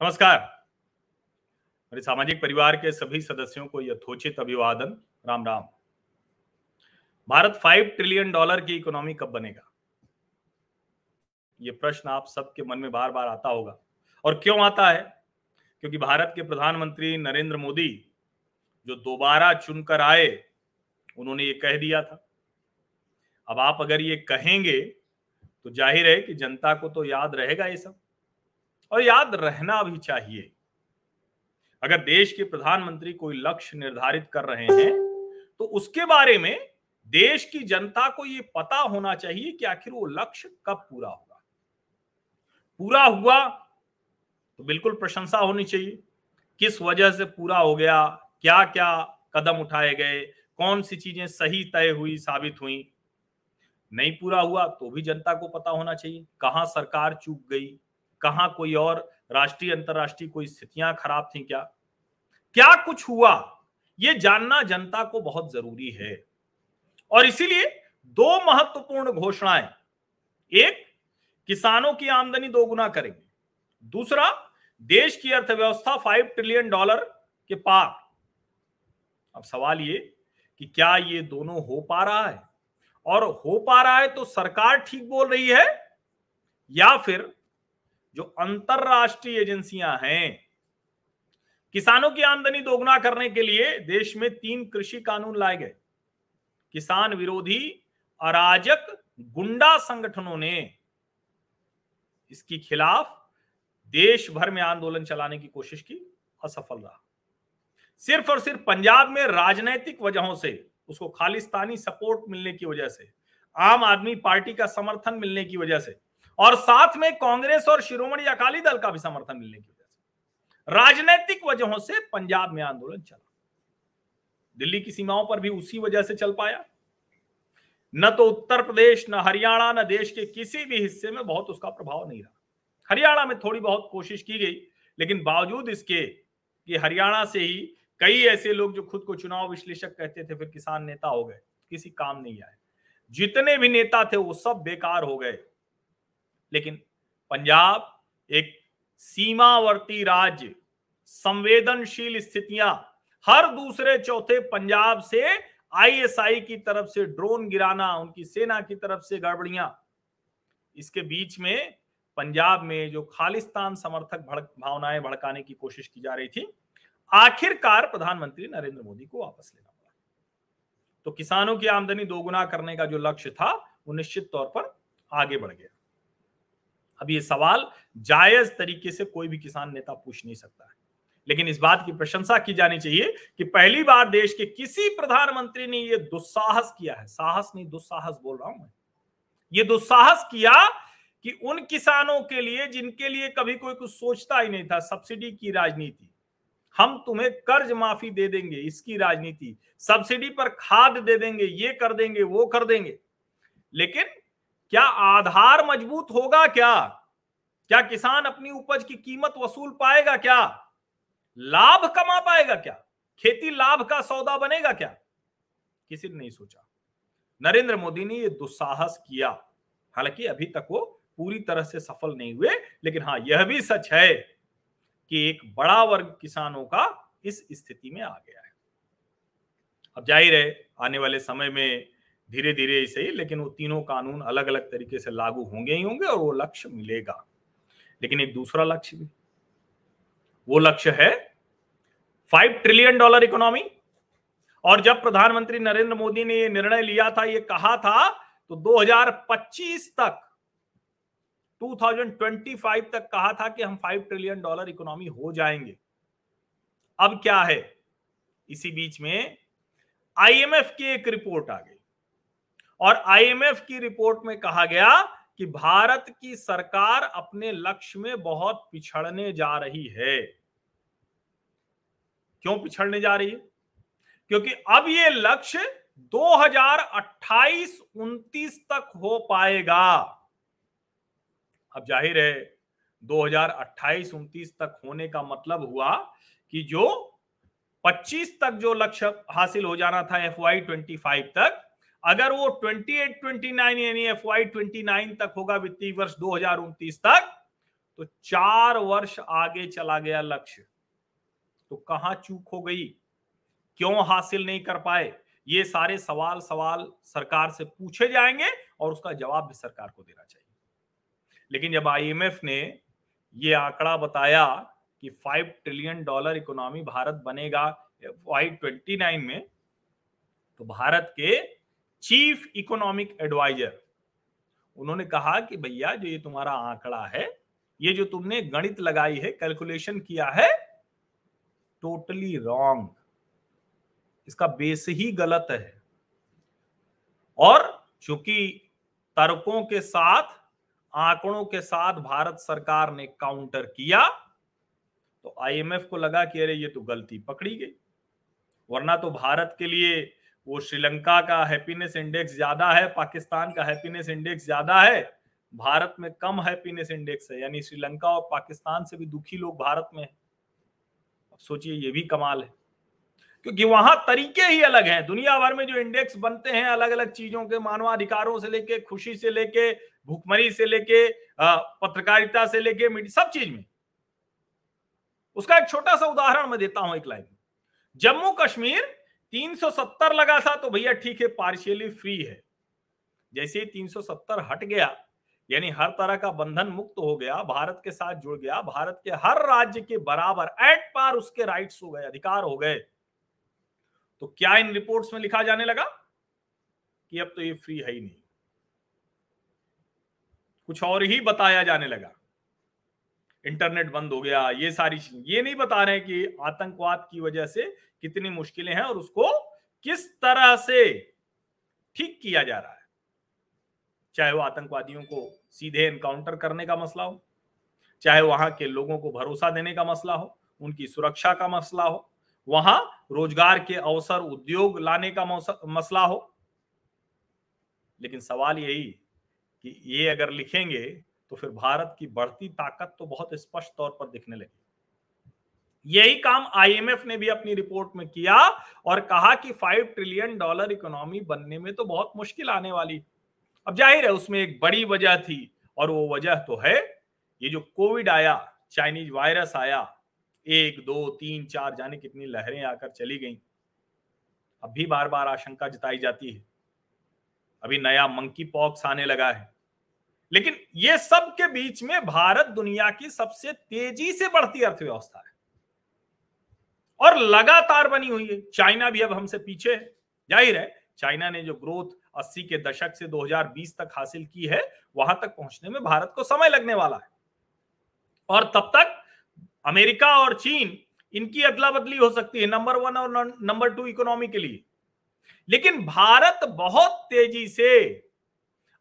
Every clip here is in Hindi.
नमस्कार। मेरे सामाजिक परिवार के सभी सदस्यों को यथोचित अभिवादन। Ram Ram. Bharat five trillion dollar की इकोनॉमी कब बनेगा? ये प्रश्न आप सबके मन में बार बार आता होगा। और क्यों आता है? क्योंकि भारत के प्रधानमंत्री नरेंद्र मोदी जो दोबारा चुनकर आए, उन्होंने ये कह दिया था। अब आप अगर ये कहेंगे तो ज़ाहिर है कि जनता को तो याद रहेगा ये सब। और याद रहना भी चाहिए। अगर देश के प्रधानमंत्री कोई लक्ष्य निर्धारित कर रहे हैं तो उसके बारे में देश की जनता को यह पता होना चाहिए कि आखिर वो लक्ष्य कब पूरा होगा। पूरा हुआ तो बिल्कुल प्रशंसा होनी चाहिए। किस वजह से पूरा हो गया? क्या क्या कदम उठाए गए? कौन सी चीज़ें सही तय हुई, साबित हुई? नहीं पूरा हुआ तो भी जनता को पता होना चाहिए। कहाँ सरकार चूक गई? कहाँ कोई और राष्ट्रीय, अंतरराष्ट्रीय कोई स्थितियाँ खराब थी क्या? क्या कुछ हुआ? ये जानना जनता को बहुत ज़रूरी है। और इसीलिए दो महत्वपूर्ण घोषणाएँ। एक, किसानों की आमदनी दोगुना करेंगे। दूसरा, देश की अर्थव्यवस्था फाइव ट्रिलियन डॉलर के पार। अब सवाल ये कि क्या ये दोनों हो पा रहा है? और हो पा रहा है तो सरकार ठीक बोल रही है या फिर जो अंतरराष्ट्रीय एजेंसियाँ हैं, किसानों की आमदनी दोगुना करने के लिए देश में तीन कृषि कानून लाए गए। किसान विरोधी अराजक गुंडा संगठनों ने इसके खिलाफ देश भर में आंदोलन चलाने की कोशिश की, असफल रहा। सिर्फ़ और सिर्फ़ पंजाब में राजनैतिक वजहों से, उसको खालिस्तानी सपोर्ट मिलने की वजह से, आम आदमी पार्टी का समर्थन मिलने की वजह से और साथ में कांग्रेस और शिरोमणि अकाली दल का भी समर्थन मिलने की वजह से। राजनीतिक वजहों से पंजाब में आंदोलन चला। दिल्ली की सीमाओं पर भी उसी वजह से चल पाया। न तो उत्तर प्रदेश, न हरियाणा, न देश के किसी भी हिस्से में बहुत उसका प्रभाव नहीं रहा। हरियाणा में थोड़ी बहुत कोशिश की गई, लेकिन बावजूद इसके कि हरियाणा से ही कई ऐसे लोग जो खुद को चुनाव विश्लेषक कहते थे, फिर किसान नेता हो गए, किसी काम नहीं आए जितने भी नेता थे, वो सब बेकार हो गए। लेकिन पंजाब एक सीमावर्ती राज्य, संवेदनशील स्थितियाँ, हर दूसरे चौथे पंजाब से आईएसआई की तरफ़ से ड्रोन गिराना, उनकी सेना की तरफ़ से गड़बड़ियाँ। इसके बीच में पंजाब में जो खालिस्तान समर्थक भड़क, भावनाएँ भड़काने की कोशिश की जा रही थी, आखिरकार प्रधानमंत्री नरेंद्र मोदी को वापस लेना पड़ा। तो किसानों की आमदनी दोगुना करने का जो लक्ष्य था, वो निश्चित तौर पर आगे बढ़ गया। अब ये सवाल जायज़ तरीके से कोई भी किसान नेता पूछ नहीं सकता है। लेकिन इस बात की प्रशंसा की जानी चाहिए कि पहली बार देश के किसी प्रधानमंत्री ने यह दुस्साहस किया है। साहस नहीं, दुस्साहस बोल रहा हूँ मैं। ये दुस्साहस किया कि उन किसानों के लिए जिनके लिए कभी कोई कुछ सोचता ही नहीं था, सब्सिडी की राजनीति। हम तुम्हें कर्ज माफ़ी दे देंगे, इसकी राजनीति। सब्सिडी पर खाद दे देंगे, ये कर देंगे, वो कर देंगे। लेकिन क्या आधार मज़बूत होगा क्या? क्या किसान अपनी उपज की कीमत वसूल पाएगा क्या? लाभ कमा पाएगा क्या? खेती लाभ का सौदा बनेगा क्या? किसी ने नहीं सोचा। नरेंद्र मोदी ने यह दुस्साहस किया। हालाँकि अभी तक वो पूरी तरह से सफल नहीं हुए, लेकिन हाँ यह भी सच है कि एक बड़ा वर्ग किसानों का इस स्थिति में आ गया है। अब ज़ाहिर है, आने वाले समय में धीरे धीरे ही सही लेकिन वो तीनों कानून अलग अलग तरीके से लागू होंगे ही होंगे और वो लक्ष्य मिलेगा। लेकिन एक दूसरा लक्ष्य भी। वो लक्ष्य है फाइव ट्रिलियन डॉलर इकोनॉमी। और जब प्रधानमंत्री नरेंद्र मोदी ने ये निर्णय लिया था, ये कहा था तो 2025 तक 2025 तक कहा था कि हम फाइव ट्रिलियन डॉलर इकोनॉमी हो जाएँगे। अब क्या है? इसी बीच में आईएमएफ की एक रिपोर्ट आ गई। और आईएमएफ की रिपोर्ट में कहा गया कि भारत की सरकार अपने लक्ष्य में बहुत पिछड़ने जा रही है। क्यों पिछड़ने जा रही है? क्योंकि अब ये लक्ष्य 2028-29 तक हो पाएगा। अब ज़ाहिर है 2028-29 तक होने का मतलब हुआ कि जो 25 तक जो लक्ष्य हासिल हो जाना था एफ़ वाई ट्वेंटी तक अगर वो 28 29 यानी एफ़ वाई ट्वेंटी तक होगा वित्तीय वर्ष दो तक तो चार वर्ष आगे चला गया लक्ष्य। तो कहाँ चूक हो गई? क्यों हासिल नहीं कर पाए? ये सारे सवाल सवाल सरकार से पूछे जाएँगे और उसका जवाब भी सरकार को देना चाहिए। लेकिन जब आईएमएफ ने ये आंकड़ा बताया कि five trillion dollar economy Bharat बनेगा फाइव ट्वेंटी नाइन में तो भारत के चीफ इकोनॉमिक एडवाइजर उन्होंने कहा कि भैया, जो ये तुम्हारा आंकड़ा है, ये जो तुमने गणित लगाई है कैलकुलेशन किया है टोटली रॉन्ग इसका बेस ही गलत है। और चूँकि तर्कों के साथ, आंकड़ों के साथ भारत सरकार ने काउंटर किया तो आईएमएफ को लगा कि अरे, ये तो गलती पकड़ी गई। वरना तो भारत के लिए वो श्रीलंका का हैप्पीनेस इंडेक्स ज़्यादा है, पाकिस्तान का हैप्पीनेस इंडेक्स ज़्यादा है, भारत में कम हैप्पीनेस इंडेक्स है, यानी श्रीलंका और पाकिस्तान से भी दुखी लोग भारत में है। सोचिए, ये भी कमाल है। क्योंकि वहाँ तरीके ही अलग हैं। दुनिया भर में जो इंडेक्स बनते हैं अलग अलग चीज़ों के, मानवाधिकारों से लेके, खुशी से लेके, भूखमरी से लेके पत्रकारिता से लेके सब चीज़ में। उसका एक छोटा सा उदाहरण मैं देता हूँ एक लाइन जम्मू कश्मीर 370 लगा था तो भैया ठीक है पार्शियली फ्री है। जैसे ही 370 हट गया, यानी हर तरह का बंधन मुक्त हो गया, भारत के साथ जुड़ गया, भारत के हर राज्य के बराबर एट पार उसके राइट्स हो गए, अधिकार हो गए तो क्या इन रिपोर्ट्स में लिखा जाने लगा कि अब तो ये फ्री है ही नहीं? कुछ और ही बताया जाने लगा। इंटरनेट बंद हो गया, ये सारी चीज़, ये नहीं बता रहे कि आतंकवाद की वजह से कितनी मुश्किलें हैं और उसको किस तरह से ठीक किया जा रहा है। चाहे वो आतंकवादियों को सीधे एनकाउंटर करने का मसला हो, चाहे वहाँ के लोगों को भरोसा देने का मसला हो, उनकी सुरक्षा का मसला हो, वहाँ रोज़गार के अवसर, उद्योग लाने का मसला हो। लेकिन सवाल यही कि ये अगर लिखेंगे तो फिर भारत की बढ़ती ताकत तो बहुत स्पष्ट तौर पर दिखने लगी यही काम आईएमएफ ने भी अपनी रिपोर्ट में किया और कहा कि फाइव ट्रिलियन डॉलर इकोनॉमी बनने में तो बहुत मुश्किल आने वाली। अब ज़ाहिर है, उसमें एक बड़ी वजह थी और वो वजह तो है, ये जो कोविड आया चाइनीज़ वायरस आया, एक, दो, तीन, चार, जाने कितनी लहरें आकर चली गई। अब भी बार बार आशंका जताई जाती है। अभी नया मंकी पॉक्स आने लगा है। लेकिन ये सब के बीच में भारत दुनिया की सबसे तेज़ी से बढ़ती अर्थव्यवस्था है। और लगातार बनी हुई है। चाइना भी अब हमसे पीछे है। ज़ाहिर है, चाइना ने जो ग्रोथ 80 के दशक से 2020 तक हासिल की है, वहाँ तक पहुँचने में भारत को समय लगने वाला है। और तब तक अमेरिका और चीन इनकी अदला बदली हो सकती है, नंबर वन और नंबर टू इकोनॉमी के लिए। लेकिन भारत बहुत तेज़ी से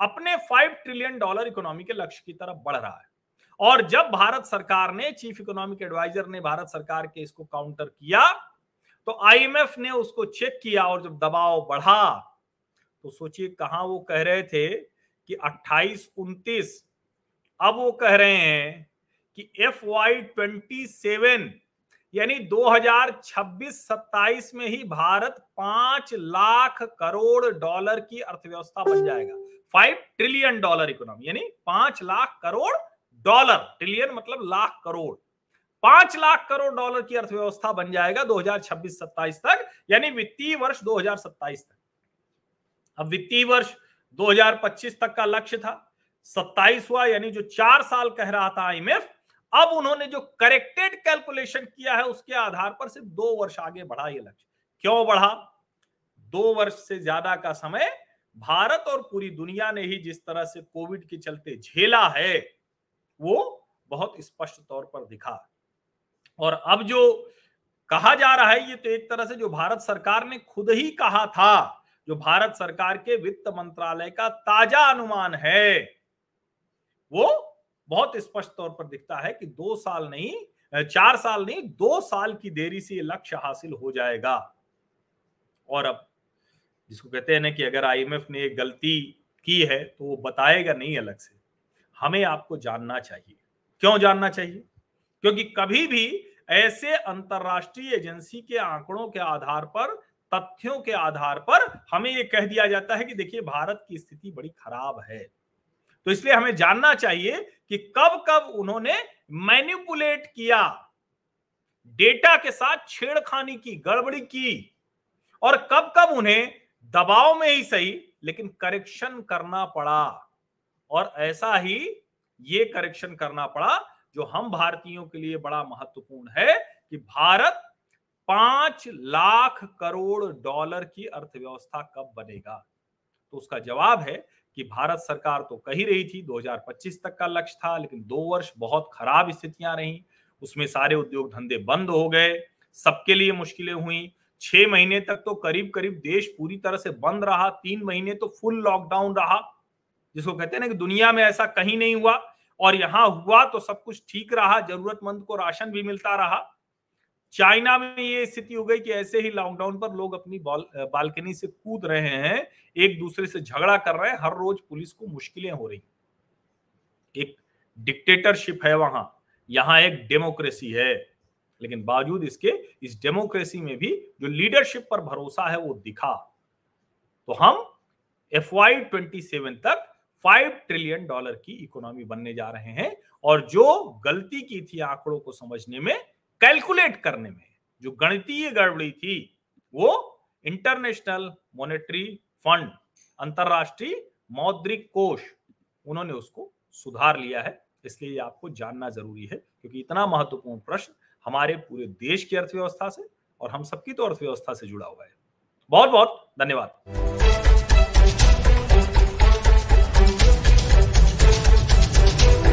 अपने फाइव ट्रिलियन डॉलर इकोनॉमी के लक्ष्य की तरफ़ बढ़ रहा है। और जब भारत सरकार ने चीफ इकोनॉमिक एडवाइजर ने भारत सरकार के इसको काउंटर किया तो आईएमएफ ने उसको चेक किया और जब दबाव बढ़ा तो सोचिए कहा वो कह रहे थे कि 28 उनतीस, अब वो कह रहे हैं कि एफ़ वाई ट्वेंटी सेवन यानी 2026-27 में ही भारत पाँच लाख करोड़ डॉलर की अर्थव्यवस्था बन जाएगा। फाइव ट्रिलियन डॉलर इकोनॉमी, यानी पाँच लाख करोड़ डॉलर, ट्रिलियन मतलब लाख करोड़। पाँच लाख करोड़ डॉलर की अर्थव्यवस्था बन जाएगा 2026-27 तक, यानी वित्तीय वर्ष 2027 तक। अब वित्तीय वर्ष 2025 तक का लक्ष्य था। 27 हुआ, यानी जो चार साल कह रहा था आईएमएफ अब उन्होंने जो करेक्टेड कैलकुलेशन किया है, उसके आधार पर सिर्फ़ दो वर्ष आगे बढ़ा ये लक्ष्य। क्यों बढ़ा? दो वर्ष से ज़्यादा का समय भारत और पूरी दुनिया ने ही जिस तरह से कोविड के चलते झेला है वो बहुत स्पष्ट तौर पर दिखा। और अब जो कहा जा रहा है, ये तो एक तरह से जो भारत सरकार ने खुद ही कहा था, जो भारत सरकार के वित्त मंत्रालय का ताज़ा अनुमान है, वो बहुत स्पष्ट तौर पर दिखता है कि दो साल नहीं, चार साल नहीं, दो साल की देरी से लक्ष्य हासिल हो जाएगा। और अब जिसको कहते हैं ना कि अगर आईएमएफ ने गलती की है तो वो बताएगा नहीं अलग से। हमें आपको जानना चाहिए। क्यों जानना चाहिए? क्योंकि कभी भी ऐसे अंतरराष्ट्रीय एजेंसी के आंकड़ों के आधार पर, तथ्यों के आधार पर हमें यह कह दिया जाता है कि देखिए, भारत की स्थिति बड़ी खराब है। तो इसलिए हमें जानना चाहिए कि कब कब उन्होंने मैनिपुलेट किया, डेटा के साथ छेड़खानी की, गड़बड़ी की, और कब कब उन्हें दबाव में ही सही, लेकिन करेक्शन करना पड़ा। और ऐसा ही ये करेक्शन करना पड़ा, जो हम भारतीयों के लिए बड़ा महत्वपूर्ण है कि भारत पाँच लाख करोड़ डॉलर की अर्थव्यवस्था कब बनेगा? तो उसका जवाब है कि भारत सरकार तो कही रही थी 2025 तक का लक्ष्य था, लेकिन दो वर्ष बहुत खराब स्थितियाँ रही। उसमें सारे उद्योग धंधे बंद हो गए, सबके लिए मुश्किलें हुई। छह महीने तक तो करीब करीब देश पूरी तरह से बंद रहा, तीन महीने तो फुल लॉकडाउन रहा। जिसको कहते हैं ना कि दुनिया में ऐसा कहीं नहीं हुआ और यहाँ हुआ तो सब कुछ ठीक रहा, जरूरतमंद को राशन भी मिलता रहा। चाइना में ये स्थिति हो गई कि ऐसे ही लॉकडाउन पर लोग अपनी बालकनी से कूद रहे हैं, एक दूसरे से झगड़ा कर रहे हैं, हर रोज पुलिस को मुश्किलें हो रही एक डिक्टेटरशिप है वहाँ, यहाँ एक डेमोक्रेसी है, लेकिन बावजूद इसके, इस डेमोक्रेसी में भी जो लीडरशिप पर भरोसा है वो दिखा। तो हम एफ़ वाई ट्वेंटी सेवन तक फाइव ट्रिलियन डॉलर की इकोनॉमी बनने जा रहे हैं और जो गलती की थी आंकड़ों को समझने में, कैलकुलेट करने में, जो गणितीय गड़बड़ी थी, वो इंटरनेशनल मॉनेटरी फंड, अंतरराष्ट्रीय मौद्रिक कोष, उन्होंने उसको सुधार लिया है। इसलिए आपको जानना ज़रूरी है, क्योंकि इतना महत्वपूर्ण प्रश्न हमारे पूरे देश की अर्थव्यवस्था से और हम सबकी तो अर्थव्यवस्था से जुड़ा हुआ है। बहुत बहुत धन्यवाद।